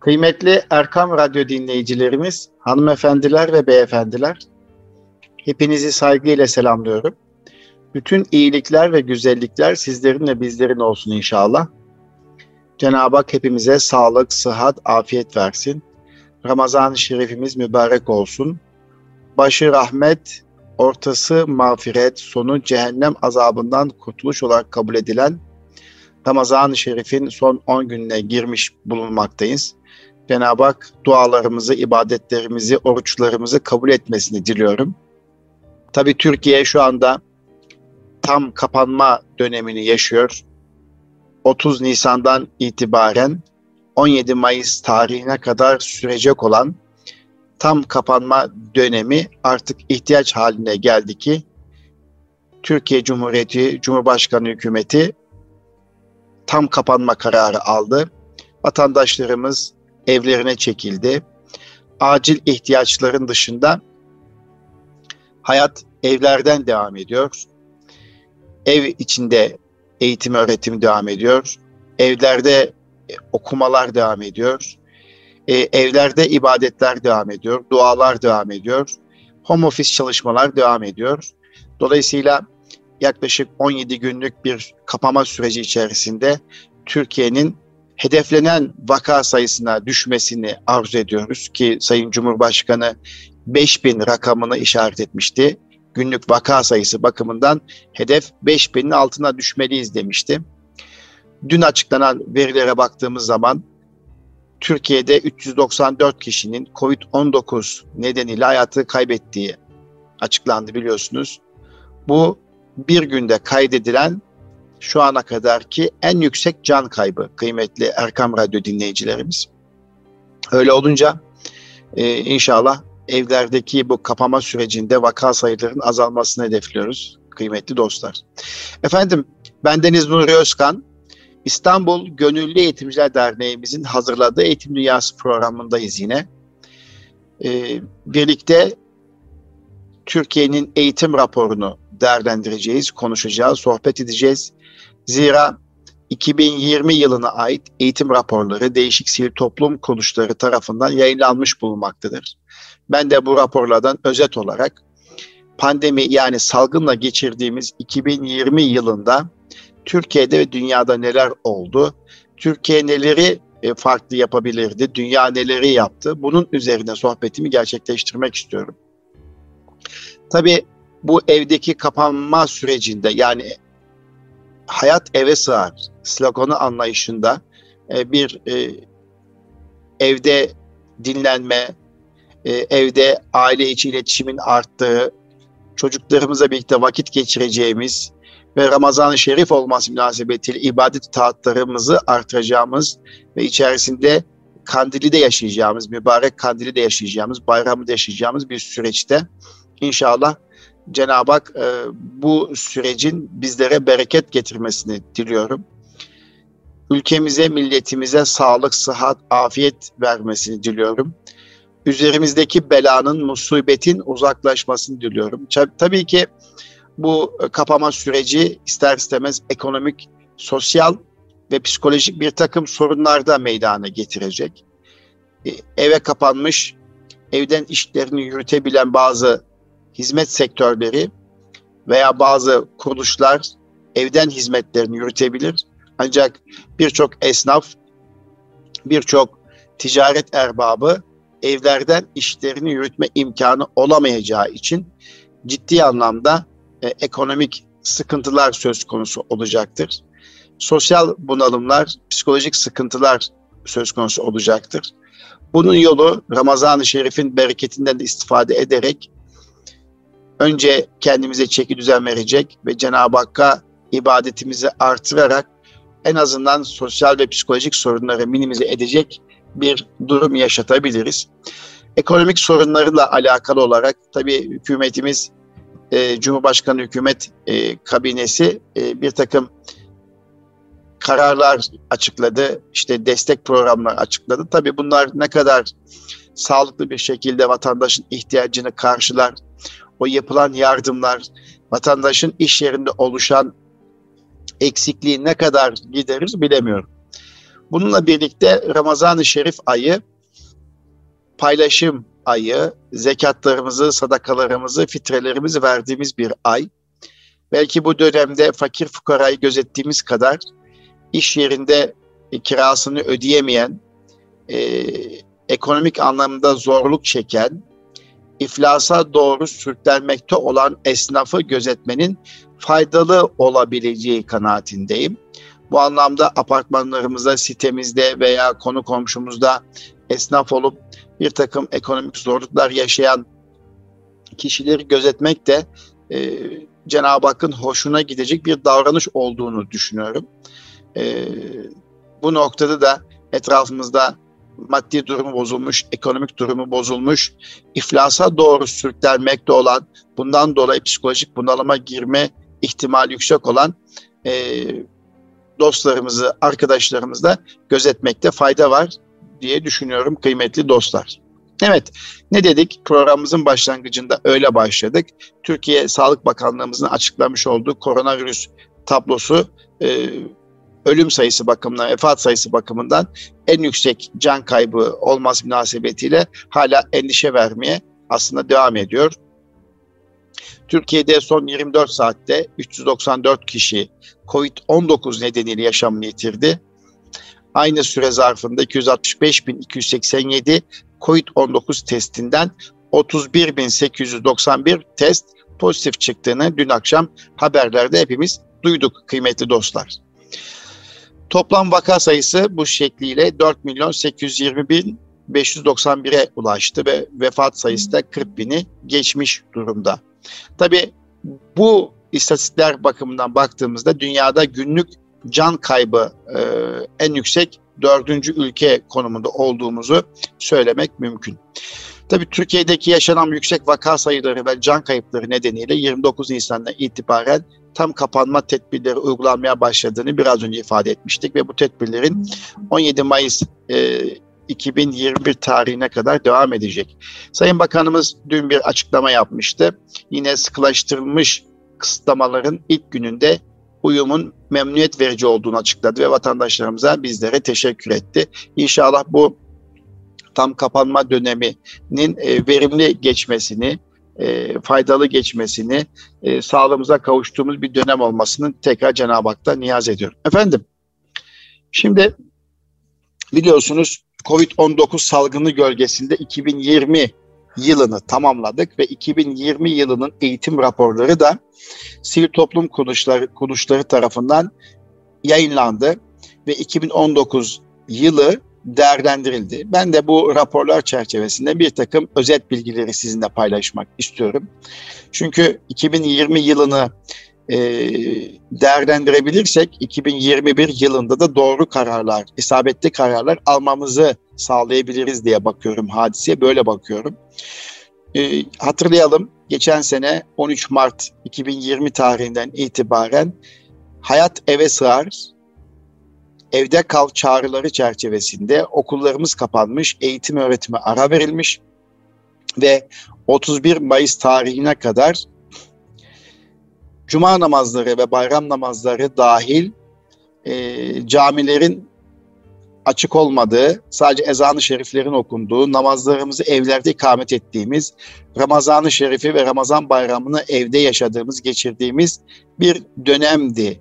Kıymetli Erkam Radyo dinleyicilerimiz, hanımefendiler ve beyefendiler, hepinizi saygıyla selamlıyorum. Bütün iyilikler ve güzellikler sizlerin ve bizlerin olsun inşallah. Cenab-ı Hak hepimize sağlık, sıhhat, afiyet versin. Ramazan-ı Şerifimiz mübarek olsun. Başı rahmet, ortası mağfiret, sonu cehennem azabından kurtuluş olarak kabul edilen Ramazan-ı Şerif'in son 10 gününe girmiş bulunmaktayız. Cenab-ı Hak dualarımızı, ibadetlerimizi, oruçlarımızı kabul etmesini diliyorum. Tabii Türkiye şu anda tam kapanma dönemini yaşıyor. 30 Nisan'dan itibaren 17 Mayıs tarihine kadar sürecek olan tam kapanma dönemi artık ihtiyaç haline geldi ki Türkiye Cumhuriyeti Cumhurbaşkanı hükümeti tam kapanma kararı aldı. Vatandaşlarımız evlerine çekildi. Acil ihtiyaçların dışında hayat evlerden devam ediyor. Ev içinde eğitim öğretim devam ediyor. Evlerde okumalar devam ediyor. E, evlerde ibadetler devam ediyor. Dualar devam ediyor. Home office çalışmalar devam ediyor. Dolayısıyla yaklaşık 17 günlük bir kapama süreci içerisinde Türkiye'nin hedeflenen vaka sayısına düşmesini arzu ediyoruz ki Sayın Cumhurbaşkanı 5000 rakamını işaret etmişti. Günlük vaka sayısı bakımından hedef 5000'in altına düşmeliyiz demişti. Dün açıklanan verilere baktığımız zaman Türkiye'de 394 kişinin COVID-19 nedeniyle hayatı kaybettiği açıklandı biliyorsunuz. Bu bir günde kaydedilen şu ana kadarki en yüksek can kaybı kıymetli Erkam Radyo dinleyicilerimiz. Öyle olunca e, inşallah evlerdeki bu kapama sürecinde vaka sayılarının azalmasını hedefliyoruz kıymetli dostlar. Efendim ben Deniz Nuri Özkan. İstanbul Gönüllü Eğitimciler Derneğimizin hazırladığı Eğitim Dünyası programındayız yine. Ee, birlikte Türkiye'nin eğitim raporunu değerlendireceğiz, konuşacağız, sohbet edeceğiz. Zira 2020 yılına ait eğitim raporları değişik sivil toplum kuruluşları tarafından yayınlanmış bulunmaktadır. Ben de bu raporlardan özet olarak pandemi yani salgınla geçirdiğimiz 2020 yılında Türkiye'de ve dünyada neler oldu? Türkiye neleri e, farklı yapabilirdi? Dünya neleri yaptı? Bunun üzerine sohbetimi gerçekleştirmek istiyorum. Tabii bu evdeki kapanma sürecinde yani hayat eve sığar. Sloganı anlayışında e, bir e, evde dinlenme, e, evde aile içi iletişimin arttığı, çocuklarımızla birlikte vakit geçireceğimiz ve Ramazan-ı Şerif olması münasebetiyle ibadet taatlarımızı artıracağımız ve içerisinde kandili de yaşayacağımız, mübarek kandili de yaşayacağımız, bayramı da yaşayacağımız bir süreçte inşallah Cenab-ı Hak e, bu sürecin bizlere bereket getirmesini diliyorum. Ülkemize, milletimize sağlık, sıhhat, afiyet vermesini diliyorum. Üzerimizdeki belanın, musibetin uzaklaşmasını diliyorum. Tabii ki bu kapama süreci ister istemez ekonomik, sosyal ve psikolojik bir takım sorunlar da meydana getirecek. E, eve kapanmış, evden işlerini yürütebilen bazı hizmet sektörleri veya bazı kuruluşlar evden hizmetlerini yürütebilir. Ancak birçok esnaf, birçok ticaret erbabı evlerden işlerini yürütme imkanı olamayacağı için ciddi anlamda e, ekonomik sıkıntılar söz konusu olacaktır. Sosyal bunalımlar, psikolojik sıkıntılar söz konusu olacaktır. Bunun yolu Ramazan-ı Şerif'in bereketinden de istifade ederek önce kendimize çeki düzen verecek ve Cenab-ı Hakk'a ibadetimizi artırarak en azından sosyal ve psikolojik sorunları minimize edecek bir durum yaşatabiliriz. Ekonomik sorunlarla alakalı olarak tabii hükümetimiz, e, Cumhurbaşkanı hükümet e, kabinesi e, bir takım kararlar açıkladı, işte destek programları açıkladı. Tabii bunlar ne kadar sağlıklı bir şekilde vatandaşın ihtiyacını karşılar, o yapılan yardımlar, vatandaşın iş yerinde oluşan eksikliği ne kadar gideriz bilemiyorum. Bununla birlikte Ramazan-ı Şerif ayı paylaşım ayı, zekatlarımızı, sadakalarımızı, fitrelerimizi verdiğimiz bir ay. Belki bu dönemde fakir fukarayı gözettiğimiz kadar iş yerinde kirasını ödeyemeyen, e, ekonomik anlamda zorluk çeken, iflasa doğru sürüklenmekte olan esnafı gözetmenin faydalı olabileceği kanaatindeyim. Bu anlamda apartmanlarımızda, sitemizde veya konu komşumuzda esnaf olup bir takım ekonomik zorluklar yaşayan kişileri gözetmek de e, Cenab-ı Hakk'ın hoşuna gidecek bir davranış olduğunu düşünüyorum. E, bu noktada da etrafımızda maddi durumu bozulmuş, ekonomik durumu bozulmuş, iflasa doğru sürüklenmekte olan, bundan dolayı psikolojik bunalıma girme ihtimali yüksek olan e, dostlarımızı, arkadaşlarımızı da gözetmekte fayda var diye düşünüyorum kıymetli dostlar. Evet, ne dedik? Programımızın başlangıcında öyle başladık. Türkiye Sağlık Bakanlığımızın açıklamış olduğu koronavirüs tablosu e, ölüm sayısı bakımından, vefat sayısı bakımından en yüksek can kaybı olması münasebetiyle hala endişe vermeye aslında devam ediyor. Türkiye'de son 24 saatte 394 kişi COVID-19 nedeniyle yaşamını yitirdi. Aynı süre zarfında 265.287 COVID-19 testinden 31.891 test pozitif çıktığını dün akşam haberlerde hepimiz duyduk kıymetli dostlar. Toplam vaka sayısı bu şekliyle 4 milyon 820 bin 591'e ulaştı ve vefat sayısı da 40 bini geçmiş durumda. Tabii bu istatistikler bakımından baktığımızda dünyada günlük can kaybı e, en yüksek dördüncü ülke konumunda olduğumuzu söylemek mümkün. Tabii Türkiye'deki yaşanan yüksek vaka sayıları ve can kayıpları nedeniyle 29 Nisan'dan itibaren tam kapanma tedbirleri uygulanmaya başladığını biraz önce ifade etmiştik ve bu tedbirlerin 17 Mayıs e, 2021 tarihine kadar devam edecek. Sayın Bakanımız dün bir açıklama yapmıştı. Yine sıkılaştırılmış kısıtlamaların ilk gününde uyumun memnuniyet verici olduğunu açıkladı ve vatandaşlarımıza bizlere teşekkür etti. İnşallah bu tam kapanma döneminin e, verimli geçmesini, e, faydalı geçmesini, e, sağlığımıza kavuştuğumuz bir dönem olmasını tekrar Cenab-ı Hak'tan niyaz ediyorum. Efendim, şimdi biliyorsunuz COVID-19 salgını gölgesinde 2020 yılını tamamladık ve 2020 yılının eğitim raporları da sivil toplum kuruluşları, kuruluşları tarafından yayınlandı ve 2019 yılı değerlendirildi. Ben de bu raporlar çerçevesinde bir takım özet bilgileri sizinle paylaşmak istiyorum. Çünkü 2020 yılını e, değerlendirebilirsek 2021 yılında da doğru kararlar, isabetli kararlar almamızı sağlayabiliriz diye bakıyorum hadiseye, böyle bakıyorum. E, hatırlayalım, geçen sene 13 Mart 2020 tarihinden itibaren Hayat Eve Sığar, Evde Kal çağrıları çerçevesinde okullarımız kapanmış, eğitim öğretime ara verilmiş ve 31 Mayıs tarihine kadar cuma namazları ve bayram namazları dahil e, camilerin açık olmadığı, sadece ezanı şeriflerin okunduğu, namazlarımızı evlerde ikamet ettiğimiz, Ramazan-ı Şerifi ve Ramazan bayramını evde yaşadığımız, geçirdiğimiz bir dönemdi.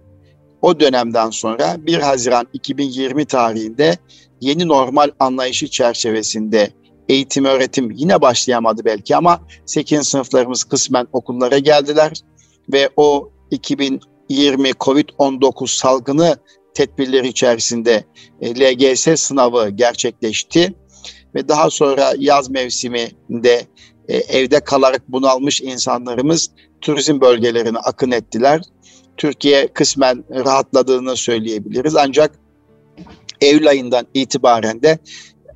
O dönemden sonra 1 Haziran 2020 tarihinde yeni normal anlayışı çerçevesinde eğitim öğretim yine başlayamadı belki ama 8. sınıflarımız kısmen okullara geldiler ve o 2020 Covid-19 salgını tedbirleri içerisinde e, LGS sınavı gerçekleşti ve daha sonra yaz mevsiminde e, evde kalarak bunalmış insanlarımız turizm bölgelerine akın ettiler. Türkiye kısmen rahatladığını söyleyebiliriz ancak Eylül ayından itibaren de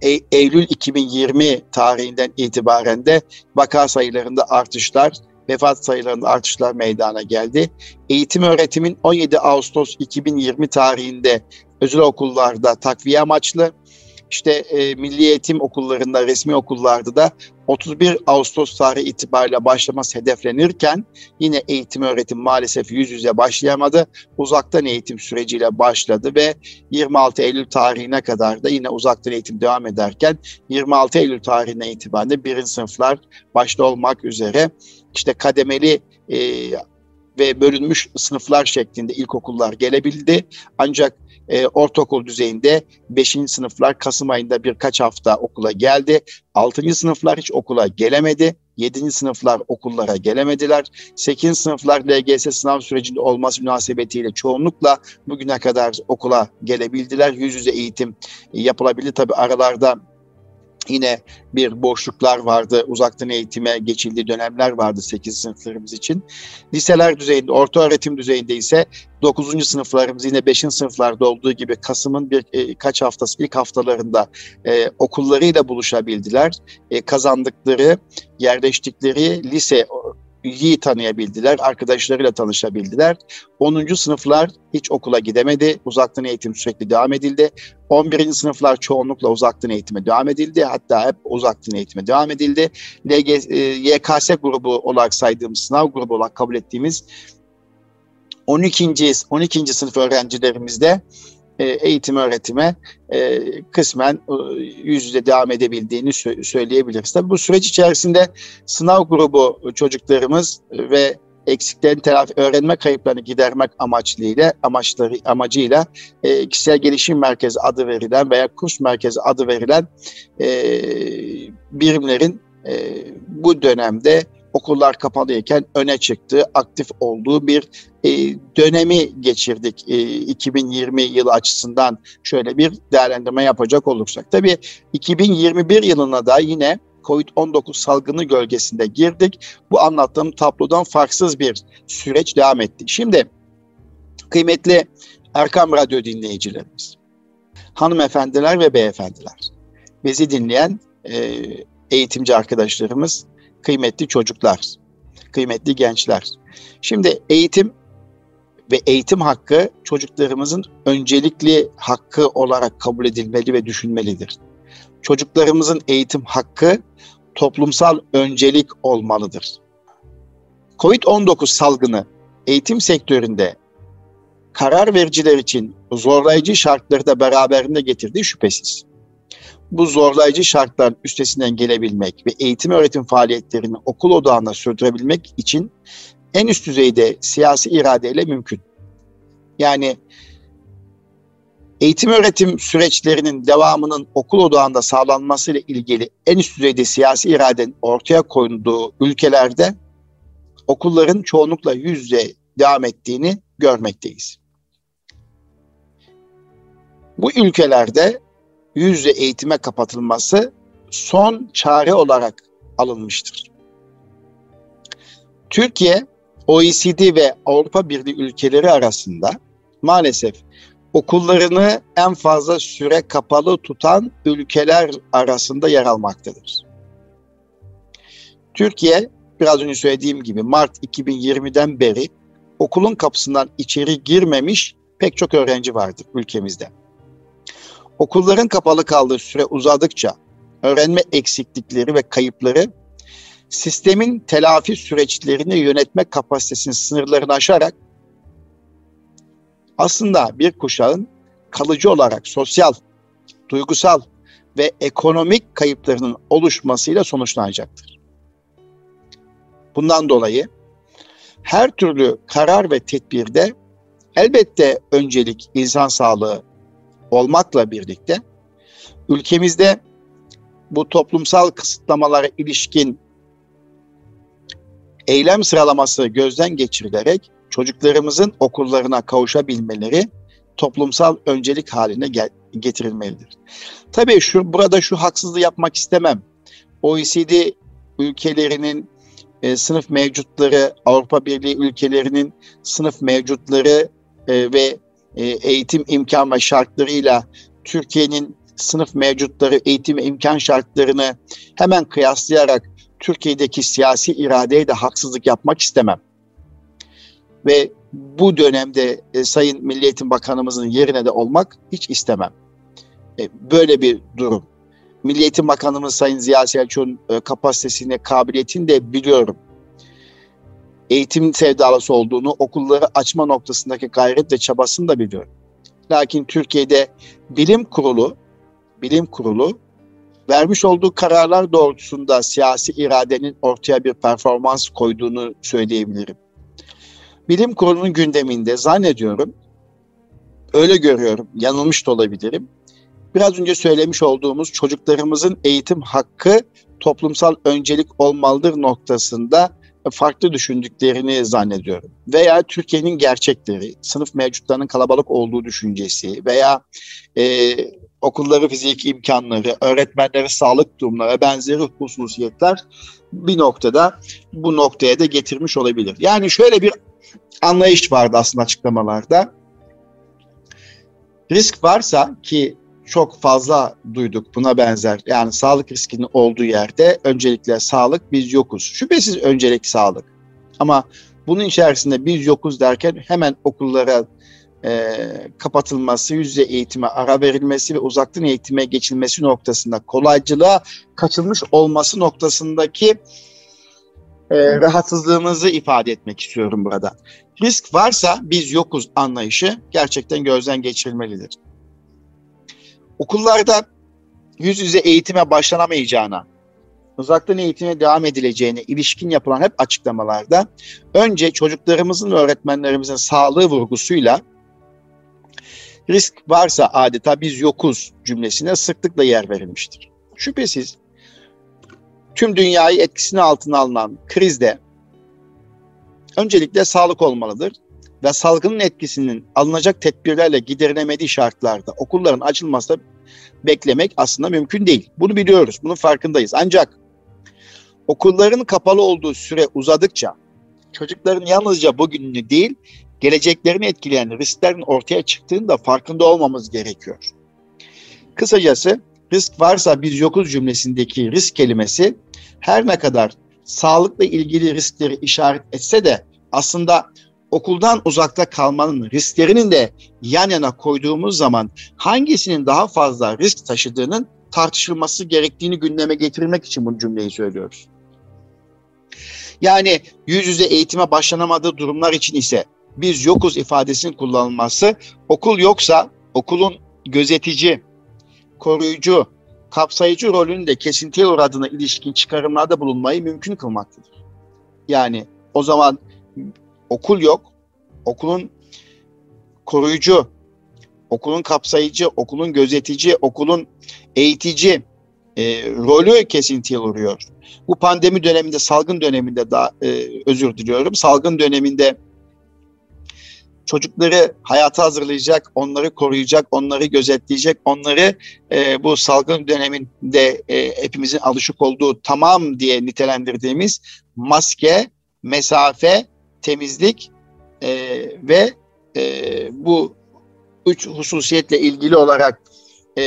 e, Eylül 2020 tarihinden itibaren de vaka sayılarında artışlar vefat sayılarında artışlar meydana geldi. Eğitim öğretimin 17 Ağustos 2020 tarihinde özel okullarda takviye amaçlı İşte e, milli eğitim okullarında, resmi okullarda da 31 Ağustos tarihi itibariyle başlaması hedeflenirken yine eğitim öğretim maalesef yüz yüze başlayamadı. Uzaktan eğitim süreciyle başladı ve 26 Eylül tarihine kadar da yine uzaktan eğitim devam ederken 26 Eylül tarihine itibaren birinci sınıflar başta olmak üzere işte kademeli e, ve bölünmüş sınıflar şeklinde ilkokullar gelebildi. Ancak e, ortaokul düzeyinde 5. sınıflar Kasım ayında birkaç hafta okula geldi. 6. sınıflar hiç okula gelemedi. 7. sınıflar okullara gelemediler. 8. sınıflar LGS sınav sürecinde olması münasebetiyle çoğunlukla bugüne kadar okula gelebildiler. Yüz yüze eğitim yapılabildi. Tabi aralarda Yine bir boşluklar vardı, uzaktan eğitime geçildiği dönemler vardı 8 sınıflarımız için. Liseler düzeyinde, orta öğretim düzeyinde ise 9. sınıflarımız yine 5. sınıflarda olduğu gibi Kasım'ın bir e, kaç haftası ilk haftalarında e, okullarıyla buluşabildiler. E, kazandıkları, yerleştikleri lise iyi tanıyabildiler, arkadaşlarıyla tanışabildiler. 10. sınıflar hiç okula gidemedi, uzaktan eğitim sürekli devam edildi. 11. sınıflar çoğunlukla uzaktan eğitime devam edildi, hatta hep uzaktan eğitime devam edildi. LG, e, YKS grubu olarak saydığımız, sınav grubu olarak kabul ettiğimiz 12. 12. sınıf öğrencilerimizde eğitim öğretime e, kısmen e, yüz yüze devam edebildiğini söyleyebiliriz. Tabii bu süreç içerisinde sınav grubu çocuklarımız ve eksiklerin telafi, öğrenme kayıplarını gidermek amaçlıyla amaçları amacıyla e, kişisel gelişim merkezi adı verilen veya kurs merkezi adı verilen e, birimlerin e, bu dönemde okullar kapalıyken öne çıktığı, aktif olduğu bir e, dönemi geçirdik. E, 2020 yılı açısından şöyle bir değerlendirme yapacak olursak. Tabii 2021 yılına da yine COVID-19 salgını gölgesinde girdik. Bu anlattığım tablodan farksız bir süreç devam etti. Şimdi kıymetli Erkam Radyo dinleyicilerimiz, hanımefendiler ve beyefendiler, bizi dinleyen e, eğitimci arkadaşlarımız, kıymetli çocuklar, kıymetli gençler. Şimdi eğitim ve eğitim hakkı çocuklarımızın öncelikli hakkı olarak kabul edilmeli ve düşünmelidir. Çocuklarımızın eğitim hakkı toplumsal öncelik olmalıdır. Covid-19 salgını eğitim sektöründe karar vericiler için zorlayıcı şartları da beraberinde getirdiği şüphesiz bu zorlayıcı şartların üstesinden gelebilmek ve eğitim öğretim faaliyetlerini okul odağında sürdürebilmek için en üst düzeyde siyasi iradeyle mümkün. Yani eğitim öğretim süreçlerinin devamının okul odağında sağlanmasıyla ilgili en üst düzeyde siyasi iradenin ortaya konduğu ülkelerde okulların çoğunlukla yüz yüze devam ettiğini görmekteyiz. Bu ülkelerde yüz eğitime kapatılması son çare olarak alınmıştır. Türkiye, OECD ve Avrupa Birliği ülkeleri arasında maalesef okullarını en fazla süre kapalı tutan ülkeler arasında yer almaktadır. Türkiye, biraz önce söylediğim gibi Mart 2020'den beri okulun kapısından içeri girmemiş pek çok öğrenci vardır ülkemizde. Okulların kapalı kaldığı süre uzadıkça öğrenme eksiklikleri ve kayıpları sistemin telafi süreçlerini yönetme kapasitesinin sınırlarını aşarak aslında bir kuşağın kalıcı olarak sosyal, duygusal ve ekonomik kayıplarının oluşmasıyla sonuçlanacaktır. Bundan dolayı her türlü karar ve tedbirde elbette öncelik insan sağlığı olmakla birlikte ülkemizde bu toplumsal kısıtlamalara ilişkin eylem sıralaması gözden geçirilerek çocuklarımızın okullarına kavuşabilmeleri toplumsal öncelik haline getirilmelidir. Tabii şu burada şu haksızlığı yapmak istemem. OECD ülkelerinin e, sınıf mevcutları, Avrupa Birliği ülkelerinin sınıf mevcutları e, ve e, eğitim imkan ve şartlarıyla Türkiye'nin sınıf mevcutları, eğitim imkan şartlarını hemen kıyaslayarak Türkiye'deki siyasi iradeye de haksızlık yapmak istemem. Ve bu dönemde e, Sayın Milli Eğitim Bakanımızın yerine de olmak hiç istemem. e, böyle bir durum. Milli Eğitim Bakanımız Sayın Ziya Selçuk'un e, kapasitesini, kabiliyetini de biliyorum. Eğitim sevdalısı olduğunu, okulları açma noktasındaki gayret ve çabasını da biliyorum. Lakin Türkiye'de bilim kurulu, bilim kurulu vermiş olduğu kararlar doğrultusunda siyasi iradenin ortaya bir performans koyduğunu söyleyebilirim. Bilim kurulunun gündeminde zannediyorum, öyle görüyorum, yanılmış da olabilirim. Biraz önce söylemiş olduğumuz çocuklarımızın eğitim hakkı toplumsal öncelik olmalıdır noktasında farklı düşündüklerini zannediyorum. Veya Türkiye'nin gerçekleri, sınıf mevcutlarının kalabalık olduğu düşüncesi veya e, okulları fiziki imkanları, öğretmenleri sağlık durumları benzeri hususiyetler bir noktada bu noktaya da getirmiş olabilir. Yani şöyle bir anlayış vardı aslında açıklamalarda. Risk varsa ki çok fazla duyduk buna benzer. Yani sağlık riskinin olduğu yerde öncelikle sağlık biz yokuz. Şüphesiz öncelik sağlık. Ama bunun içerisinde biz yokuz derken hemen okullara e, kapatılması, yüz yüze eğitime ara verilmesi ve uzaktan eğitime geçilmesi noktasında kolaycılığa kaçılmış olması noktasındaki e, rahatsızlığımızı ifade etmek istiyorum burada. Risk varsa biz yokuz anlayışı gerçekten gözden geçirilmelidir. Okullarda yüz yüze eğitime başlanamayacağına, uzaktan eğitime devam edileceğine ilişkin yapılan hep açıklamalarda önce çocuklarımızın ve öğretmenlerimizin sağlığı vurgusuyla risk varsa adeta biz yokuz cümlesine sıklıkla yer verilmiştir. Şüphesiz tüm dünyayı etkisine altına alınan krizde öncelikle sağlık olmalıdır ve salgının etkisinin alınacak tedbirlerle giderilemediği şartlarda okulların açılması beklemek aslında mümkün değil. Bunu biliyoruz, bunun farkındayız. Ancak okulların kapalı olduğu süre uzadıkça çocukların yalnızca bugününü değil, geleceklerini etkileyen risklerin ortaya çıktığını da farkında olmamız gerekiyor. Kısacası risk varsa biz yokuz cümlesindeki risk kelimesi her ne kadar sağlıkla ilgili riskleri işaret etse de aslında okuldan uzakta kalmanın risklerinin de yan yana koyduğumuz zaman hangisinin daha fazla risk taşıdığının tartışılması gerektiğini gündeme getirmek için bu cümleyi söylüyoruz. Yani yüz yüze eğitime başlanamadığı durumlar için ise biz yokuz ifadesinin kullanılması okul yoksa okulun gözetici, koruyucu, kapsayıcı rolünün de kesintiye uğradığına ilişkin çıkarımlarda bulunmayı mümkün kılmaktadır. Yani o zaman okul yok, okulun koruyucu, okulun kapsayıcı, okulun gözetici, okulun eğitici e, rolü kesintiye uğruyor. Bu pandemi döneminde, salgın döneminde daha e, özür diliyorum, salgın döneminde çocukları hayata hazırlayacak, onları koruyacak, onları gözetleyecek, onları e, bu salgın döneminde e, hepimizin alışık olduğu tamam diye nitelendirdiğimiz maske, mesafe, temizlik e, ve e, bu üç hususiyetle ilgili olarak e,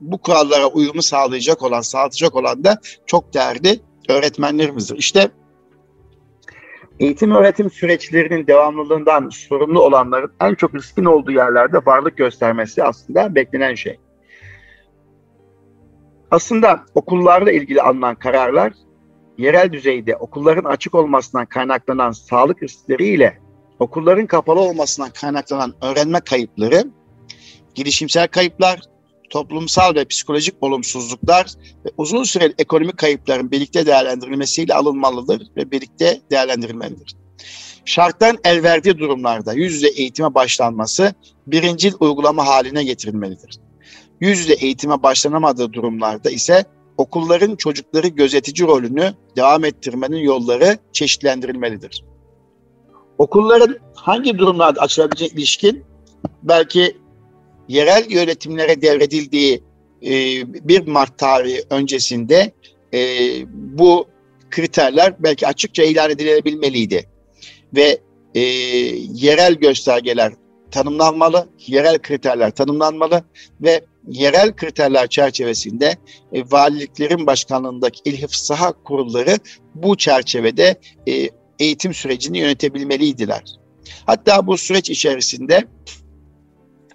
bu kurallara uyumu sağlayacak olan, sağlayacak olan da çok değerli öğretmenlerimizdir. İşte eğitim öğretim süreçlerinin devamlılığından sorumlu olanların en çok riskin olduğu yerlerde varlık göstermesi aslında beklenen şey. Aslında okullarla ilgili alınan kararlar yerel düzeyde okulların açık olmasından kaynaklanan sağlık riskleriyle okulların kapalı olmasından kaynaklanan öğrenme kayıpları, girişimsel kayıplar, toplumsal ve psikolojik olumsuzluklar ve uzun süreli ekonomik kayıpların birlikte değerlendirilmesiyle alınmalıdır ve birlikte değerlendirilmelidir. Şarttan el verdiği durumlarda yüz yüze eğitime başlanması birincil uygulama haline getirilmelidir. Yüz yüze eğitime başlanamadığı durumlarda ise okulların çocukları gözetici rolünü devam ettirmenin yolları çeşitlendirilmelidir. Okulların hangi durumlarda açılabileceğine ilişkin belki yerel yönetimlere devredildiği e, 1 Mart tarihi öncesinde e, bu kriterler belki açıkça ilan edilebilmeliydi. Ve e, yerel göstergeler tanımlanmalı, yerel kriterler tanımlanmalı ve yerel kriterler çerçevesinde e, valiliklerin başkanlığındaki il hıfz saha kurulları bu çerçevede e, eğitim sürecini yönetebilmeliydiler. Hatta bu süreç içerisinde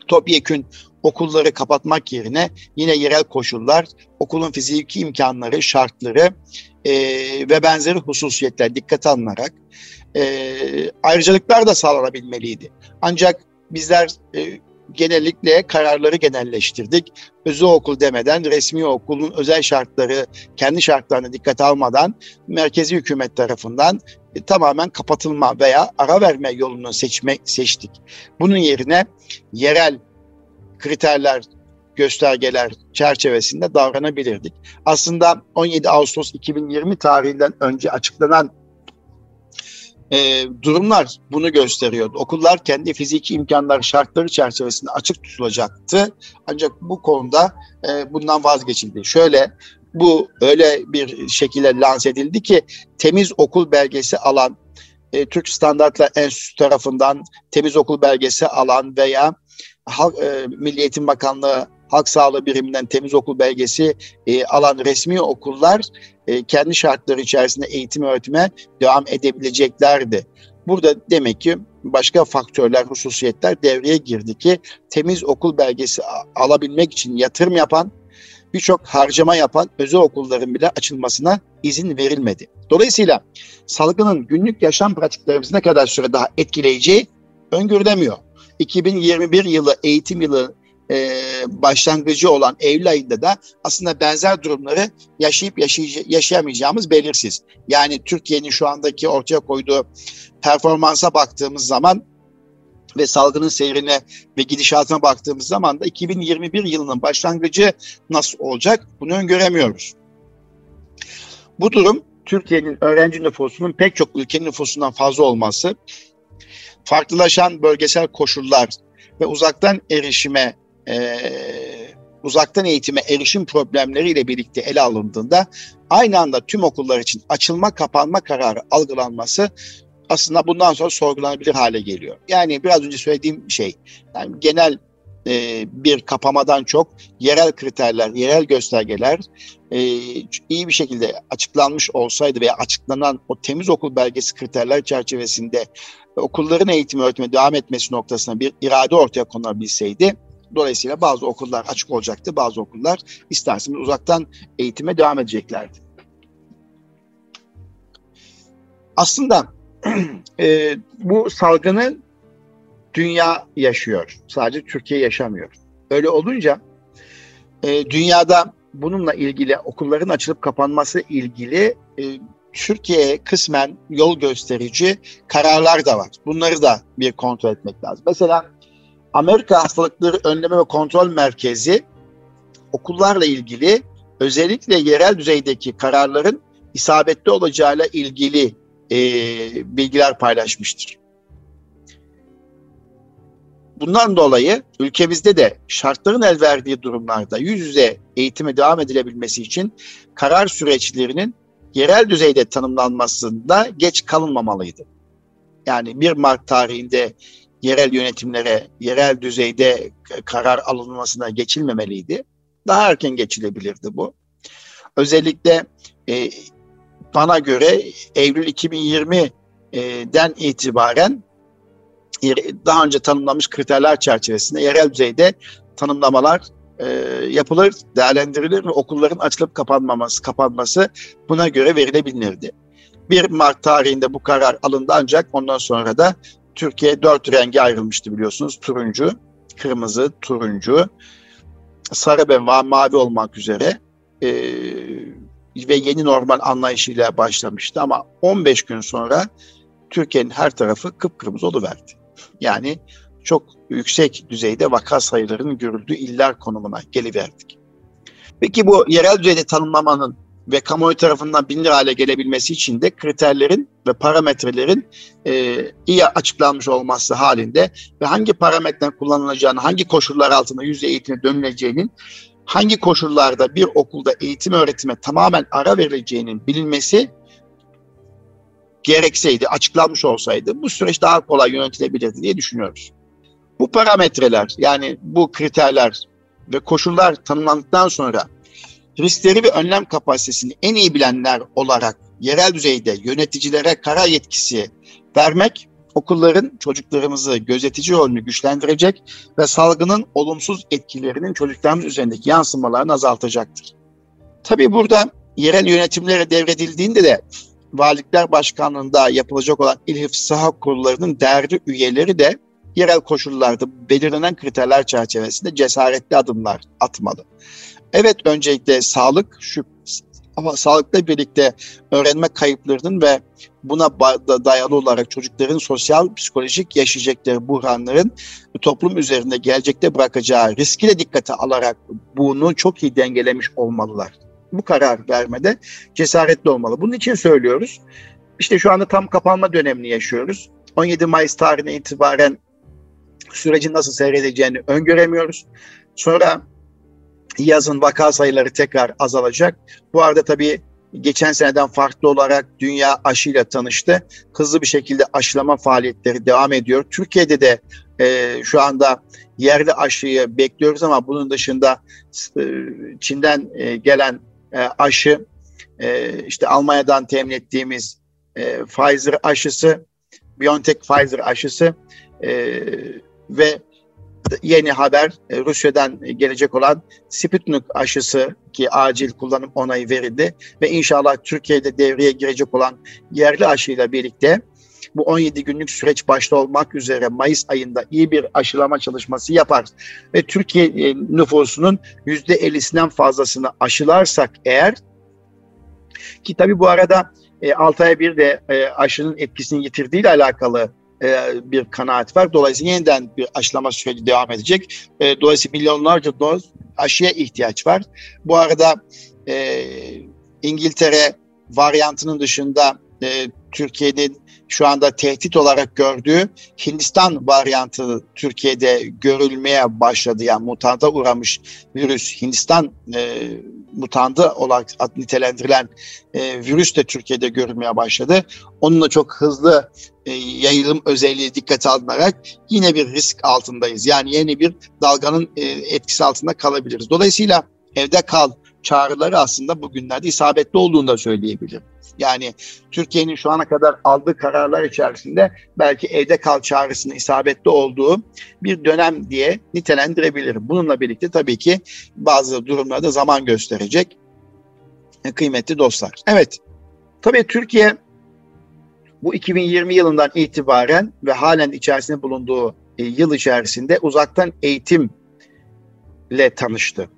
topyekün okulları kapatmak yerine yine yerel koşullar, okulun fiziki imkanları, şartları e, ve benzeri hususiyetler dikkate alınarak e, ayrıcalıklar da sağlanabilmeliydi. Ancak bizler e, genellikle kararları genelleştirdik. Özel okul demeden resmi okulun özel şartları, kendi şartlarını dikkate almadan merkezi hükümet tarafından e, tamamen kapatılma veya ara verme yolunu seçme seçtik. Bunun yerine yerel kriterler, göstergeler çerçevesinde davranabilirdik. Aslında 17 Ağustos 2020 tarihinden önce açıklanan e, durumlar bunu gösteriyordu. Okullar kendi fiziki imkanlar şartları çerçevesinde açık tutulacaktı. Ancak bu konuda e, bundan vazgeçildi. Şöyle bu öyle bir şekilde lanse edildi ki temiz okul belgesi alan e, Türk Standartlar Enstitüsü tarafından temiz okul belgesi alan veya Halk, e, Milli Eğitim Bakanlığı Halk Sağlığı Biriminden temiz okul belgesi e, alan resmi okullar e, kendi şartları içerisinde eğitim öğretime devam edebileceklerdi. Burada demek ki başka faktörler, hususiyetler devreye girdi ki temiz okul belgesi alabilmek için yatırım yapan, birçok harcama yapan özel okulların bile açılmasına izin verilmedi. Dolayısıyla salgının günlük yaşam pratiklerimizi ne kadar süre daha etkileyeceği öngörülemiyor. 2021 yılı eğitim yılı e, başlangıcı olan Eylül ayında da aslında benzer durumları yaşayıp yaşayamayacağımız belirsiz. Yani Türkiye'nin şu andaki ortaya koyduğu performansa baktığımız zaman ve salgının seyrine ve gidişatına baktığımız zaman da 2021 yılının başlangıcı nasıl olacak bunu öngöremiyoruz. Bu durum Türkiye'nin öğrenci nüfusunun pek çok ülkenin nüfusundan fazla olması, farklılaşan bölgesel koşullar ve uzaktan erişime e, uzaktan eğitime erişim problemleriyle birlikte ele alındığında aynı anda tüm okullar için açılma kapanma kararı algılanması aslında bundan sonra sorgulanabilir hale geliyor. Yani biraz önce söylediğim şey yani genel e, bir kapamadan çok yerel kriterler, yerel göstergeler e, iyi bir şekilde açıklanmış olsaydı veya açıklanan o temiz okul belgesi kriterler çerçevesinde okulların eğitim öğretime devam etmesi noktasına bir irade ortaya konulabilseydi Dolayısıyla bazı okullar açık olacaktı, bazı okullar isterseniz uzaktan eğitime devam edeceklerdi. Aslında e, bu salgını dünya yaşıyor. Sadece Türkiye yaşamıyor. Öyle olunca e, dünyada bununla ilgili okulların açılıp kapanması ilgili e, Türkiye'ye kısmen yol gösterici kararlar da var. Bunları da bir kontrol etmek lazım. Mesela Amerika Hastalıkları Önleme ve Kontrol Merkezi okullarla ilgili özellikle yerel düzeydeki kararların isabetli olacağıyla ilgili e, bilgiler paylaşmıştır. Bundan dolayı ülkemizde de şartların el verdiği durumlarda yüz yüze eğitime devam edilebilmesi için karar süreçlerinin yerel düzeyde tanımlanmasında geç kalınmamalıydı. Yani 1 Mart tarihinde yerel yönetimlere yerel düzeyde karar alınmasına geçilmemeliydi. Daha erken geçilebilirdi bu. Özellikle e, bana göre Eylül 2020'den itibaren daha önce tanımlamış kriterler çerçevesinde yerel düzeyde tanımlamalar e, yapılır, değerlendirilir ve okulların açılıp kapanmaması, kapanması buna göre verilebilirdi. 1 Mart tarihinde bu karar alındı ancak ondan sonra da Türkiye dört renge ayrılmıştı biliyorsunuz. Turuncu, kırmızı, turuncu, sarı ve mavi olmak üzere e, ve yeni normal anlayışıyla başlamıştı ama 15 gün sonra Türkiye'nin her tarafı kıpkırmızı oluverdi. Yani çok yüksek düzeyde vaka sayılarının görüldüğü iller konumuna geliverdik. Peki bu yerel düzeyde tanımlamanın ve kamuoyu tarafından bilinir hale gelebilmesi için de kriterlerin ve parametrelerin e, iyi açıklanmış olması halinde ve hangi parametreler kullanılacağını, hangi koşullar altında yüzde eğitime dönüleceğinin, hangi koşullarda bir okulda eğitim öğretime tamamen ara verileceğinin bilinmesi gerekseydi, açıklanmış olsaydı bu süreç daha kolay yönetilebilirdi diye düşünüyoruz. Bu parametreler yani bu kriterler ve koşullar tanımlandıktan sonra riskleri ve önlem kapasitesini en iyi bilenler olarak yerel düzeyde yöneticilere karar yetkisi vermek okulların çocuklarımızı gözetici rolünü güçlendirecek ve salgının olumsuz etkilerinin çocuklarımız üzerindeki yansımalarını azaltacaktır. Tabii burada yerel yönetimlere devredildiğinde de Valilikler Başkanlığı'nda yapılacak olan İl Hifz Saha Kurullarının değerli üyeleri de yerel koşullarda belirlenen kriterler çerçevesinde cesaretli adımlar atmalı. Evet öncelikle sağlık şu ama sağlıkla birlikte öğrenme kayıplarının ve buna dayalı olarak çocukların sosyal, psikolojik yaşayacakları buhranların toplum üzerinde gelecekte bırakacağı riski de dikkate alarak bunu çok iyi dengelemiş olmalılar. Bu karar vermede cesaretli olmalı. Bunun için söylüyoruz. İşte şu anda tam kapanma dönemini yaşıyoruz. 17 Mayıs tarihine itibaren sürecin nasıl seyredeceğini öngöremiyoruz. Sonra yazın vaka sayıları tekrar azalacak. Bu arada tabii geçen seneden farklı olarak dünya aşıyla tanıştı. Hızlı bir şekilde aşılama faaliyetleri devam ediyor. Türkiye'de de e, şu anda yerli aşıyı bekliyoruz ama bunun dışında e, Çin'den e, gelen e, aşı, e, işte Almanya'dan temin ettiğimiz e, Pfizer aşısı, BioNTech Pfizer aşısı e, ve yeni haber e, Rusya'dan gelecek olan Sputnik aşısı ki acil kullanım onayı verildi ve inşallah Türkiye'de devreye girecek olan yerli aşıyla birlikte bu 17 günlük süreç başta olmak üzere Mayıs ayında iyi bir aşılama çalışması yapar. Ve Türkiye e, nüfusunun %50'sinden fazlasını aşılarsak eğer ki tabii bu arada e, 6 ay bir de e, aşının etkisini yitirdiğiyle alakalı bir kanaat var. Dolayısıyla yeniden bir aşılama süreci devam edecek. E, dolayısıyla milyonlarca doz aşıya ihtiyaç var. Bu arada e, İngiltere varyantının dışında e, Türkiye'nin şu anda tehdit olarak gördüğü Hindistan varyantı Türkiye'de görülmeye başladı. Yani mutanta uğramış virüs Hindistan e, mutandı olarak nitelendirilen e, virüs de Türkiye'de görülmeye başladı. Onunla çok hızlı e, yayılım özelliği dikkate alınarak yine bir risk altındayız. Yani yeni bir dalganın e, etkisi altında kalabiliriz. Dolayısıyla evde kal çağrıları aslında bugünlerde isabetli olduğunu da söyleyebilirim. Yani Türkiye'nin şu ana kadar aldığı kararlar içerisinde belki evde kal çağrısının isabetli olduğu bir dönem diye nitelendirebilirim. Bununla birlikte tabii ki bazı durumlarda zaman gösterecek kıymetli dostlar. Evet, tabii Türkiye bu 2020 yılından itibaren ve halen içerisinde bulunduğu e, yıl içerisinde uzaktan eğitimle tanıştı.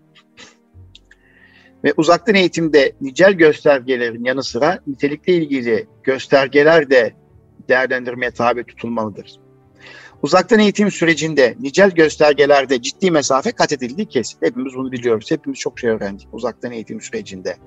Ve uzaktan eğitimde nicel göstergelerin yanı sıra nitelikle ilgili göstergeler de değerlendirmeye tabi tutulmalıdır. Uzaktan eğitim sürecinde nicel göstergelerde ciddi mesafe kat edildiği kesin. Hepimiz bunu biliyoruz. Hepimiz çok şey öğrendik uzaktan eğitim sürecinde.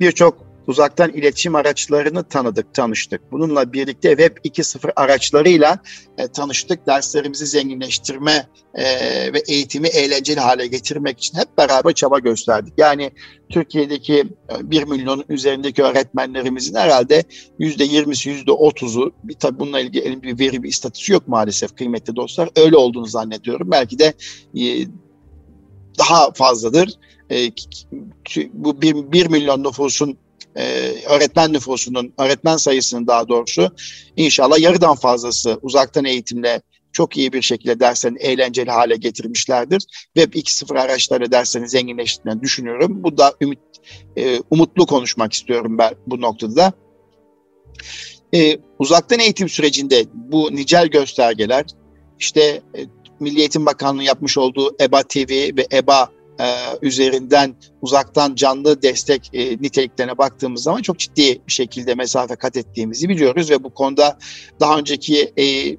Birçok uzaktan iletişim araçlarını tanıdık, tanıştık. Bununla birlikte Web 2.0 araçlarıyla e, tanıştık. Derslerimizi zenginleştirme e, ve eğitimi eğlenceli hale getirmek için hep beraber çaba gösterdik. Yani Türkiye'deki 1 e, milyonun üzerindeki öğretmenlerimizin herhalde %20'si, %30'u, bir tabii bununla ilgili elimde bir veri, bir istatistik yok maalesef kıymetli dostlar. Öyle olduğunu zannediyorum. Belki de e, daha fazladır. E, bu 1, 1 milyon nüfusun e, öğretmen nüfusunun, öğretmen sayısının daha doğrusu inşallah yarıdan fazlası uzaktan eğitimle çok iyi bir şekilde derslerini eğlenceli hale getirmişlerdir. Web 2.0 araçları derslerini zenginleştirdiğini düşünüyorum. Bu da ümit, e, umutlu konuşmak istiyorum ben bu noktada. E, uzaktan eğitim sürecinde bu nicel göstergeler işte e, Milli Eğitim Bakanlığı yapmış olduğu EBA TV ve EBA e, üzerinden uzaktan canlı destek e, niteliklerine baktığımız zaman çok ciddi bir şekilde mesafe kat ettiğimizi biliyoruz ve bu konuda daha önceki e,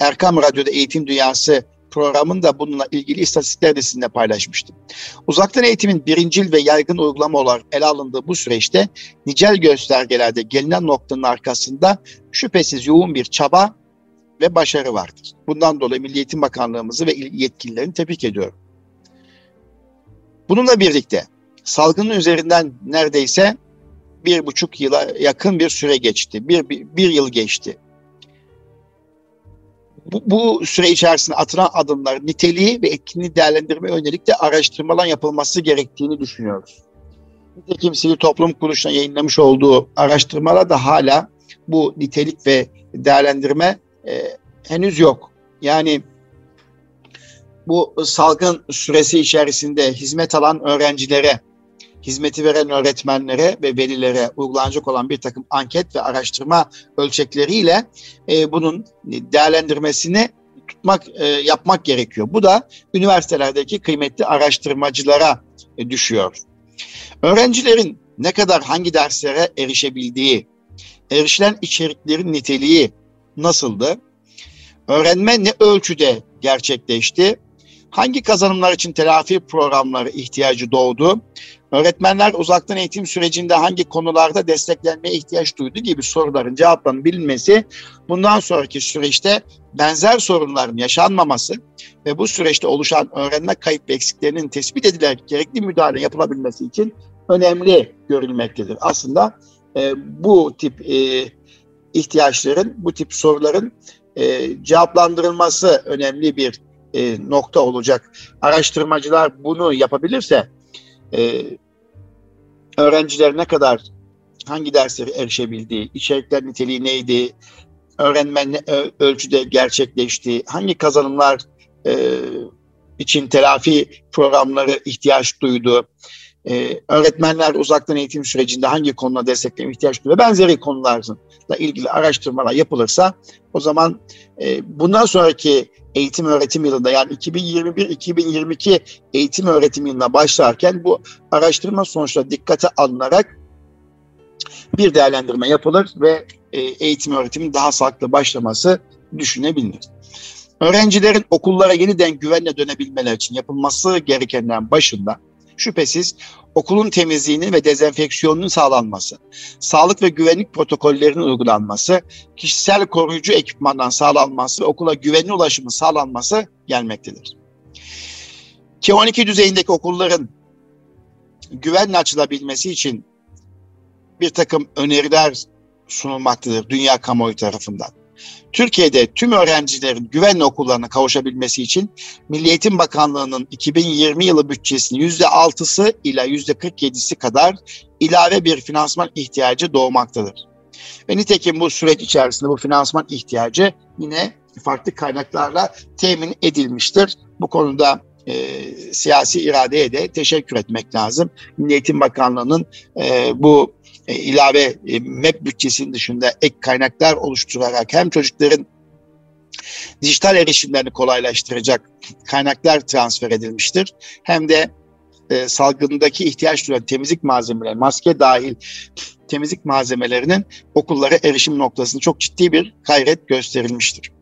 Erkam Radyo'da Eğitim Dünyası programında bununla ilgili istatistikler de sizinle paylaşmıştım. Uzaktan eğitimin birincil ve yaygın uygulama olarak ele alındığı bu süreçte nicel göstergelerde gelinen noktanın arkasında şüphesiz yoğun bir çaba ve başarı vardır. Bundan dolayı Milli Eğitim Bakanlığımızı ve yetkililerini tebrik ediyorum. Bununla birlikte salgının üzerinden neredeyse bir buçuk yıla yakın bir süre geçti. Bir, bir, bir yıl geçti. Bu, bu süre içerisinde atılan adımlar niteliği ve etkinliği değerlendirme yönelik de araştırmalar yapılması gerektiğini düşünüyoruz. Nitekim Sivil Toplum Kuruluşu'na yayınlamış olduğu araştırmalar da hala bu nitelik ve değerlendirme e, henüz yok. Yani bu salgın süresi içerisinde hizmet alan öğrencilere, hizmeti veren öğretmenlere ve velilere uygulanacak olan bir takım anket ve araştırma ölçekleriyle e, bunun değerlendirmesini tutmak, e, yapmak gerekiyor. Bu da üniversitelerdeki kıymetli araştırmacılara e, düşüyor. Öğrencilerin ne kadar hangi derslere erişebildiği, erişilen içeriklerin niteliği nasıldı? Öğrenme ne ölçüde gerçekleşti? Hangi kazanımlar için telafi programları ihtiyacı doğdu? Öğretmenler uzaktan eğitim sürecinde hangi konularda desteklenmeye ihtiyaç duydu gibi soruların cevaplarının bilinmesi bundan sonraki süreçte benzer sorunların yaşanmaması ve bu süreçte oluşan öğrenme kayıp ve eksiklerinin tespit edilerek gerekli müdahale yapılabilmesi için önemli görülmektedir. Aslında e, bu tip e, ihtiyaçların, bu tip soruların e, cevaplandırılması önemli bir e, nokta olacak. Araştırmacılar bunu yapabilirse e, öğrenciler ne kadar hangi derslere erişebildiği, içerikler niteliği neydi, öğrenmen ne ölçüde gerçekleşti, hangi kazanımlar e, için telafi programları ihtiyaç duydu, e, öğretmenler uzaktan eğitim sürecinde hangi konuda destekleme ihtiyaç duyuyor, benzeri konularla ilgili araştırmalar yapılırsa o zaman e, bundan sonraki eğitim öğretim yılında yani 2021-2022 eğitim öğretim yılına başlarken bu araştırma sonuçları dikkate alınarak bir değerlendirme yapılır ve e, eğitim öğretimin daha sağlıklı başlaması düşünebilir. Öğrencilerin okullara yeniden güvenle dönebilmeleri için yapılması gerekenlerin başında şüphesiz okulun temizliğinin ve dezenfeksiyonunun sağlanması, sağlık ve güvenlik protokollerinin uygulanması, kişisel koruyucu ekipmandan sağlanması ve okula güvenli ulaşımın sağlanması gelmektedir. K12 düzeyindeki okulların güvenle açılabilmesi için bir takım öneriler sunulmaktadır dünya kamuoyu tarafından. Türkiye'de tüm öğrencilerin güvenli okullarına kavuşabilmesi için Milli Eğitim Bakanlığı'nın 2020 yılı bütçesinin %6'sı ila %47'si kadar ilave bir finansman ihtiyacı doğmaktadır. Ve nitekim bu süreç içerisinde bu finansman ihtiyacı yine farklı kaynaklarla temin edilmiştir. Bu konuda e, siyasi iradeye de teşekkür etmek lazım. Milli Eğitim Bakanlığı'nın e, bu e, ilave e, MEP bütçesinin dışında ek kaynaklar oluşturarak hem çocukların dijital erişimlerini kolaylaştıracak kaynaklar transfer edilmiştir. Hem de e, salgındaki ihtiyaç duyan temizlik malzemeleri, maske dahil temizlik malzemelerinin okullara erişim noktasında çok ciddi bir gayret gösterilmiştir.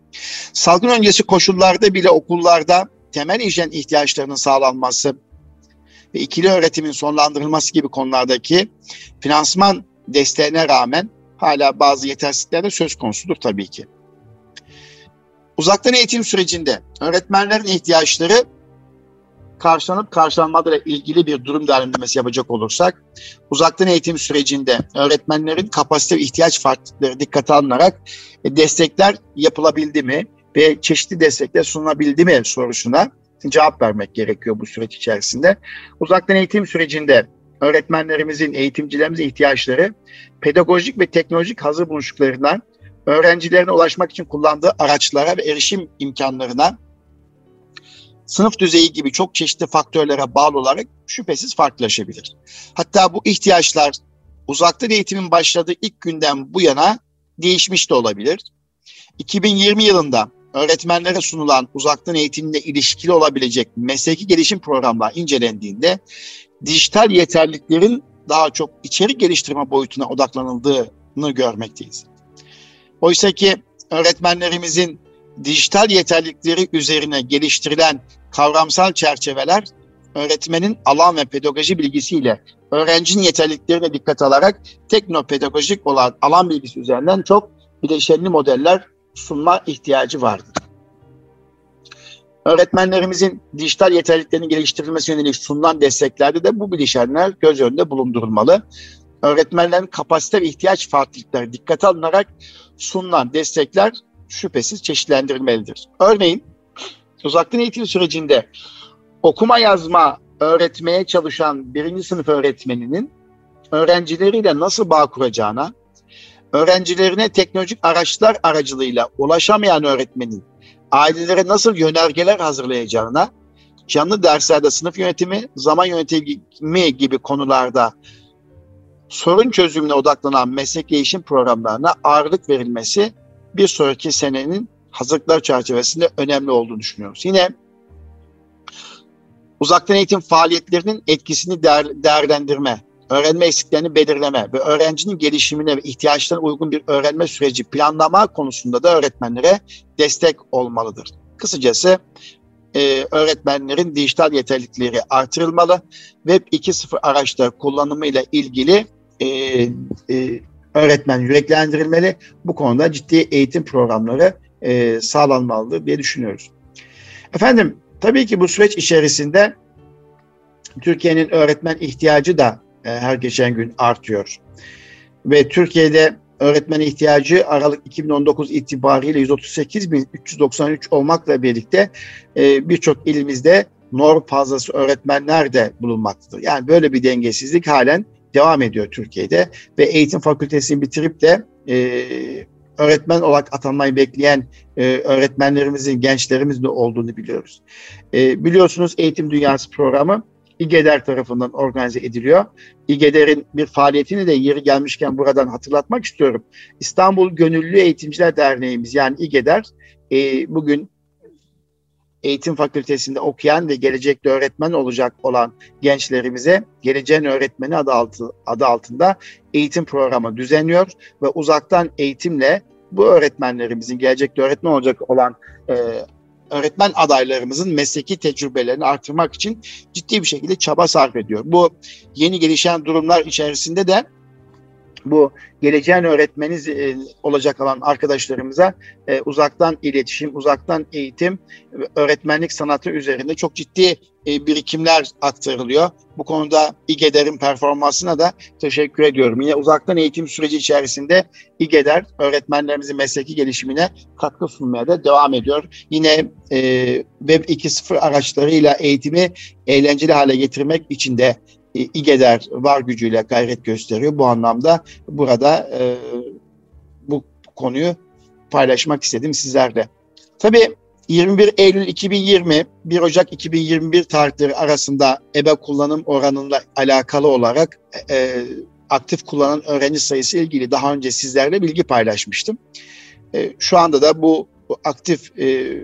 Salgın öncesi koşullarda bile okullarda temel hijyen ihtiyaçlarının sağlanması ve ikili öğretimin sonlandırılması gibi konulardaki finansman desteğine rağmen hala bazı yetersizlikler de söz konusudur tabii ki. Uzaktan eğitim sürecinde öğretmenlerin ihtiyaçları karşılanıp karşılanmadığıyla ilgili bir durum değerlendirmesi yapacak olursak, uzaktan eğitim sürecinde öğretmenlerin kapasite ve ihtiyaç farklılıkları dikkate alınarak e, destekler yapılabildi mi ve çeşitli destekler sunulabildi mi sorusuna cevap vermek gerekiyor bu süreç içerisinde. Uzaktan eğitim sürecinde öğretmenlerimizin, eğitimcilerimizin ihtiyaçları pedagojik ve teknolojik hazır buluşluklarından öğrencilerine ulaşmak için kullandığı araçlara ve erişim imkanlarına sınıf düzeyi gibi çok çeşitli faktörlere bağlı olarak şüphesiz farklılaşabilir. Hatta bu ihtiyaçlar uzaktan eğitimin başladığı ilk günden bu yana değişmiş de olabilir. 2020 yılında öğretmenlere sunulan uzaktan eğitimle ilişkili olabilecek mesleki gelişim programları incelendiğinde dijital yeterliliklerin daha çok içerik geliştirme boyutuna odaklanıldığını görmekteyiz. Oysa ki öğretmenlerimizin dijital yeterlilikleri üzerine geliştirilen kavramsal çerçeveler öğretmenin alan ve pedagoji bilgisiyle öğrencinin yeterliliklerine dikkat alarak teknopedagojik olan alan bilgisi üzerinden çok bileşenli modeller sunma ihtiyacı vardır. Öğretmenlerimizin dijital yeterliliklerini geliştirilmesi yönelik sunulan desteklerde de bu bileşenler göz önünde bulundurulmalı. Öğretmenlerin kapasite ve ihtiyaç farklılıkları dikkate alınarak sunulan destekler şüphesiz çeşitlendirilmelidir. Örneğin uzaktan eğitim sürecinde okuma yazma öğretmeye çalışan birinci sınıf öğretmeninin öğrencileriyle nasıl bağ kuracağına, öğrencilerine teknolojik araçlar aracılığıyla ulaşamayan öğretmenin ailelere nasıl yönergeler hazırlayacağına, canlı derslerde sınıf yönetimi, zaman yönetimi gibi konularda sorun çözümüne odaklanan meslek değişim programlarına ağırlık verilmesi bir sonraki senenin hazırlıklar çerçevesinde önemli olduğunu düşünüyoruz. Yine uzaktan eğitim faaliyetlerinin etkisini değer, değerlendirme, öğrenme eksiklerini belirleme ve öğrencinin gelişimine ve ihtiyaçlarına uygun bir öğrenme süreci planlama konusunda da öğretmenlere destek olmalıdır. Kısacası e, öğretmenlerin dijital yeterlilikleri artırılmalı. Web 2.0 araçlar kullanımıyla ilgili e, e, öğretmen yüreklendirilmeli. Bu konuda ciddi eğitim programları e, sağlanmalıdır diye düşünüyoruz. Efendim tabii ki bu süreç içerisinde Türkiye'nin öğretmen ihtiyacı da her geçen gün artıyor. Ve Türkiye'de öğretmen ihtiyacı Aralık 2019 itibariyle 138.393 olmakla birlikte e, birçok ilimizde norm fazlası öğretmenler de bulunmaktadır. Yani böyle bir dengesizlik halen devam ediyor Türkiye'de ve eğitim fakültesini bitirip de e, öğretmen olarak atanmayı bekleyen e, öğretmenlerimizin, gençlerimizin de olduğunu biliyoruz. E, biliyorsunuz Eğitim Dünyası programı İGEDER tarafından organize ediliyor. İGEDER'in bir faaliyetini de yeri gelmişken buradan hatırlatmak istiyorum. İstanbul Gönüllü Eğitimciler Derneğimiz yani İGEDER e, bugün eğitim fakültesinde okuyan ve gelecekte öğretmen olacak olan gençlerimize geleceğin öğretmeni adı, altı, adı altında eğitim programı düzenliyor ve uzaktan eğitimle bu öğretmenlerimizin gelecekte öğretmen olacak olan e, öğretmen adaylarımızın mesleki tecrübelerini artırmak için ciddi bir şekilde çaba sarf ediyor. Bu yeni gelişen durumlar içerisinde de bu geleceğin öğretmeniz e, olacak olan arkadaşlarımıza e, uzaktan iletişim, uzaktan eğitim, öğretmenlik sanatı üzerinde çok ciddi e, birikimler aktarılıyor. Bu konuda İGEDER'in performansına da teşekkür ediyorum. Yine uzaktan eğitim süreci içerisinde İGEDER öğretmenlerimizin mesleki gelişimine katkı sunmaya da devam ediyor. Yine Web 2.0 araçlarıyla eğitimi eğlenceli hale getirmek için de İGEDER var gücüyle gayret gösteriyor. Bu anlamda burada e, bu konuyu paylaşmak istedim sizlerle. Tabii 21 Eylül 2020, 1 Ocak 2021 tarihleri arasında EBE kullanım oranıyla alakalı olarak e, aktif kullanan öğrenci sayısı ilgili daha önce sizlerle bilgi paylaşmıştım. E, şu anda da bu, bu aktif e,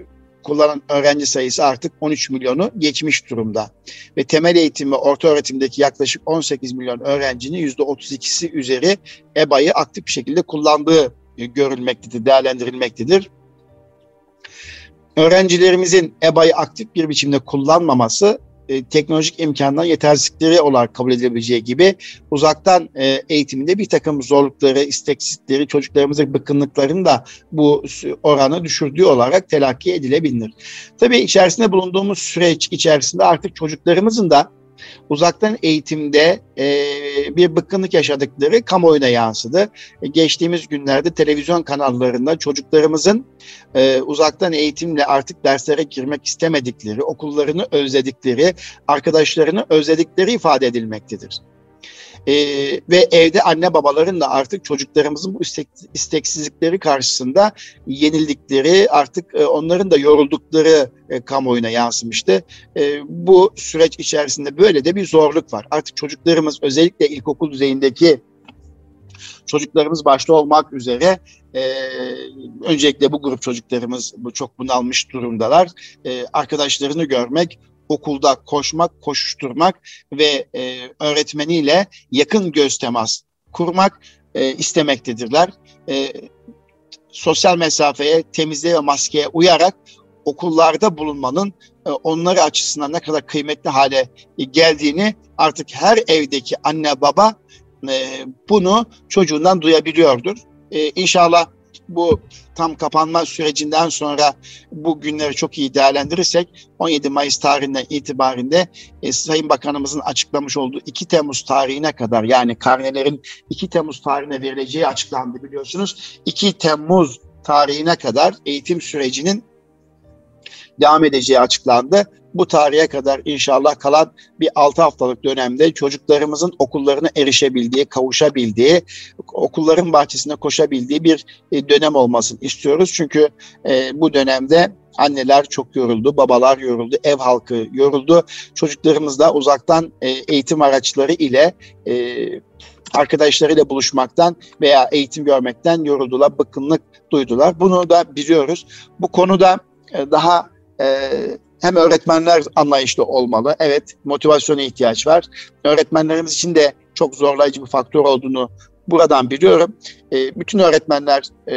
kullanan öğrenci sayısı artık 13 milyonu geçmiş durumda. Ve temel eğitim ve orta öğretimdeki yaklaşık 18 milyon öğrencinin %32'si üzeri EBA'yı aktif bir şekilde kullandığı görülmektedir, değerlendirilmektedir. Öğrencilerimizin EBA'yı aktif bir biçimde kullanmaması e, teknolojik imkandan yetersizlikleri olarak kabul edilebileceği gibi uzaktan e, eğitiminde bir takım zorlukları, isteksizlikleri, çocuklarımızın bıkkınlıklarını da bu oranı düşürdüğü olarak telakki edilebilir. Tabii içerisinde bulunduğumuz süreç içerisinde artık çocuklarımızın da uzaktan eğitimde e, bir bıkkınlık yaşadıkları kamuoyuna yansıdı. E, geçtiğimiz günlerde televizyon kanallarında çocuklarımızın e, uzaktan eğitimle artık derslere girmek istemedikleri, okullarını özledikleri, arkadaşlarını özledikleri ifade edilmektedir. E, ve evde anne babaların da artık çocuklarımızın bu istek, isteksizlikleri karşısında yenildikleri, artık e, onların da yoruldukları e, kamuoyuna yansımıştı. E, bu süreç içerisinde böyle de bir zorluk var. Artık çocuklarımız özellikle ilkokul düzeyindeki çocuklarımız başta olmak üzere e, öncelikle bu grup çocuklarımız bu çok bunalmış durumdalar. E, arkadaşlarını görmek, okulda koşmak, koşuşturmak ve e, öğretmeniyle yakın göz temas kurmak e, istemektedirler. E, sosyal mesafeye, temizliğe ve maskeye uyarak okullarda bulunmanın e, onları açısından ne kadar kıymetli hale geldiğini artık her evdeki anne baba e, bunu çocuğundan duyabiliyordur. E, inşallah bu tam kapanma sürecinden sonra bu günleri çok iyi değerlendirirsek 17 Mayıs tarihinden itibarinde e, Sayın Bakanımızın açıklamış olduğu 2 Temmuz tarihine kadar yani karnelerin 2 Temmuz tarihine verileceği açıklandı biliyorsunuz. 2 Temmuz tarihine kadar eğitim sürecinin devam edeceği açıklandı. Bu tarihe kadar inşallah kalan bir 6 haftalık dönemde çocuklarımızın okullarına erişebildiği, kavuşabildiği, okulların bahçesine koşabildiği bir e, dönem olmasını istiyoruz. Çünkü e, bu dönemde anneler çok yoruldu, babalar yoruldu, ev halkı yoruldu. Çocuklarımız da uzaktan e, eğitim araçları ile arkadaşlarıyla buluşmaktan veya eğitim görmekten yoruldular, bıkkınlık duydular. Bunu da biliyoruz. Bu konuda daha e, hem öğretmenler anlayışlı olmalı. Evet motivasyona ihtiyaç var. Öğretmenlerimiz için de çok zorlayıcı bir faktör olduğunu buradan biliyorum. E, bütün öğretmenler e,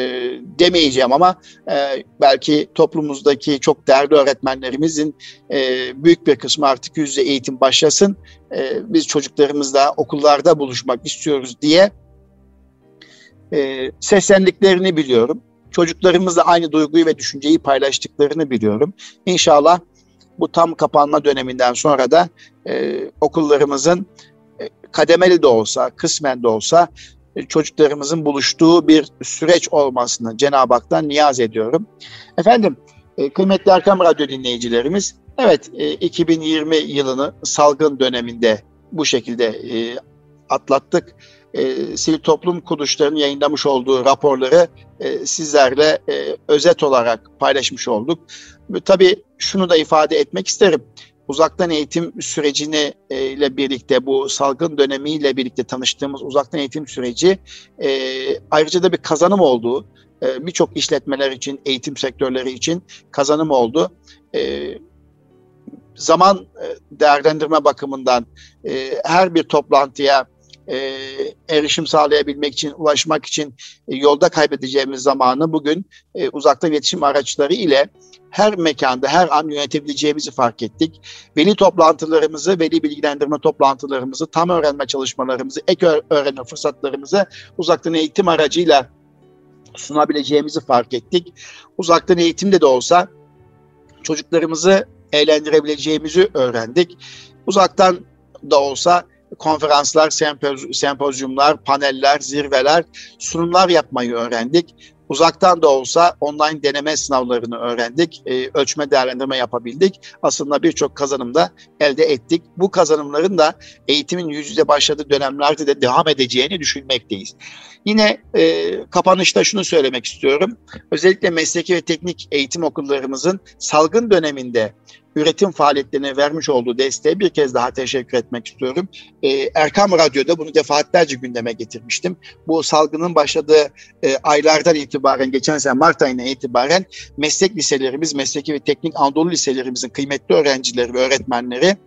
demeyeceğim ama e, belki toplumumuzdaki çok değerli öğretmenlerimizin e, büyük bir kısmı artık yüzde eğitim başlasın. E, biz çocuklarımızla okullarda buluşmak istiyoruz diye e, seslendiklerini biliyorum. Çocuklarımızla aynı duyguyu ve düşünceyi paylaştıklarını biliyorum. İnşallah bu tam kapanma döneminden sonra da e, okullarımızın e, kademeli de olsa, kısmen de olsa e, çocuklarımızın buluştuğu bir süreç olmasını Cenab-ı Hak'tan niyaz ediyorum. Efendim, e, kıymetli Erkam Radyo dinleyicilerimiz, evet 2020 e, yılını salgın döneminde bu şekilde atlattık. Sivil toplum kuruluşlarının yayınlamış olduğu raporları sizlerle özet olarak paylaşmış olduk. Tabii şunu da ifade etmek isterim uzaktan eğitim sürecini e, ile birlikte bu salgın dönemiyle birlikte tanıştığımız uzaktan eğitim süreci e, ayrıca da bir kazanım olduğu e, birçok işletmeler için, eğitim sektörleri için kazanım oldu. E, zaman e, değerlendirme bakımından e, her bir toplantıya e, erişim sağlayabilmek için, ulaşmak için e, yolda kaybedeceğimiz zamanı bugün e, uzaktan iletişim araçları ile her mekanda, her an yönetebileceğimizi fark ettik. Veli toplantılarımızı, veli bilgilendirme toplantılarımızı, tam öğrenme çalışmalarımızı, ek öğrenme fırsatlarımızı uzaktan eğitim aracıyla sunabileceğimizi fark ettik. Uzaktan eğitimde de olsa çocuklarımızı eğlendirebileceğimizi öğrendik. Uzaktan da olsa konferanslar, sempozyumlar, paneller, zirveler, sunumlar yapmayı öğrendik. Uzaktan da olsa online deneme sınavlarını öğrendik, e, ölçme değerlendirme yapabildik. Aslında birçok kazanım da elde ettik. Bu kazanımların da eğitimin yüz yüze başladığı dönemlerde de devam edeceğini düşünmekteyiz. Yine e, kapanışta şunu söylemek istiyorum. Özellikle mesleki ve teknik eğitim okullarımızın salgın döneminde üretim faaliyetlerine vermiş olduğu desteğe bir kez daha teşekkür etmek istiyorum. E, Erkam Radyo'da bunu defaatlerce gündeme getirmiştim. Bu salgının başladığı e, aylardan itibaren, geçen sene Mart ayına itibaren meslek liselerimiz, mesleki ve teknik Anadolu liselerimizin kıymetli öğrencileri ve öğretmenleri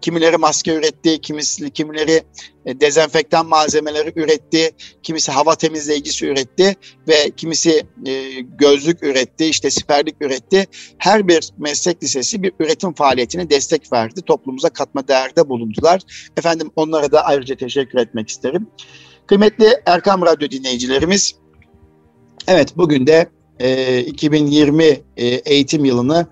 Kimileri maske üretti, kimisi, kimileri e, dezenfektan malzemeleri üretti, kimisi hava temizleyicisi üretti ve kimisi e, gözlük üretti, işte siperlik üretti. Her bir meslek lisesi bir üretim faaliyetine destek verdi. Toplumuza katma değerde bulundular. Efendim onlara da ayrıca teşekkür etmek isterim. Kıymetli Erkam Radyo dinleyicilerimiz, evet bugün de e, 2020 e, eğitim yılını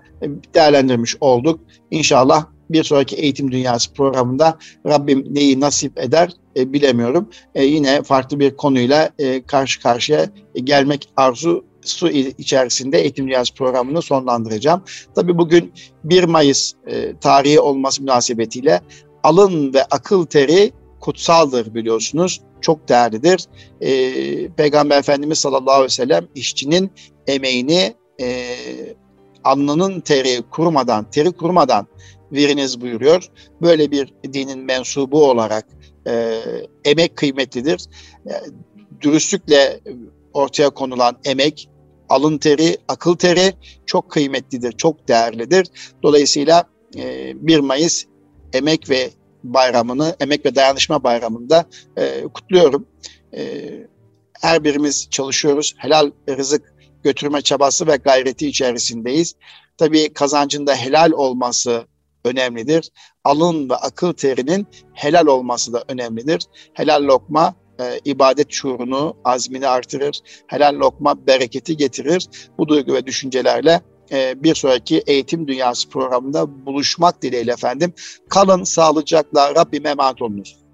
değerlendirmiş olduk. İnşallah bir sonraki Eğitim Dünyası programında Rabbim neyi nasip eder e, bilemiyorum. E, yine farklı bir konuyla e, karşı karşıya gelmek arzu su içerisinde Eğitim Dünyası programını sonlandıracağım. Tabii bugün 1 Mayıs e, tarihi olması münasebetiyle alın ve akıl teri kutsaldır biliyorsunuz. Çok değerlidir. E, Peygamber Efendimiz sallallahu aleyhi ve sellem işçinin emeğini e, alnının teri kurumadan, teri kurumadan veriniz buyuruyor. Böyle bir dinin mensubu olarak e, emek kıymetlidir. E, dürüstlükle ortaya konulan emek, alın teri, akıl teri çok kıymetlidir, çok değerlidir. Dolayısıyla e, 1 Mayıs emek ve bayramını, emek ve dayanışma bayramında e, kutluyorum. E, her birimiz çalışıyoruz. Helal rızık götürme çabası ve gayreti içerisindeyiz. Tabii kazancında helal olması önemlidir. Alın ve akıl terinin helal olması da önemlidir. Helal lokma e, ibadet şuurunu, azmini artırır. Helal lokma bereketi getirir. Bu duygu ve düşüncelerle e, bir sonraki Eğitim Dünyası programında buluşmak dileğiyle efendim. Kalın sağlıcakla Rabbime emanet olunuz.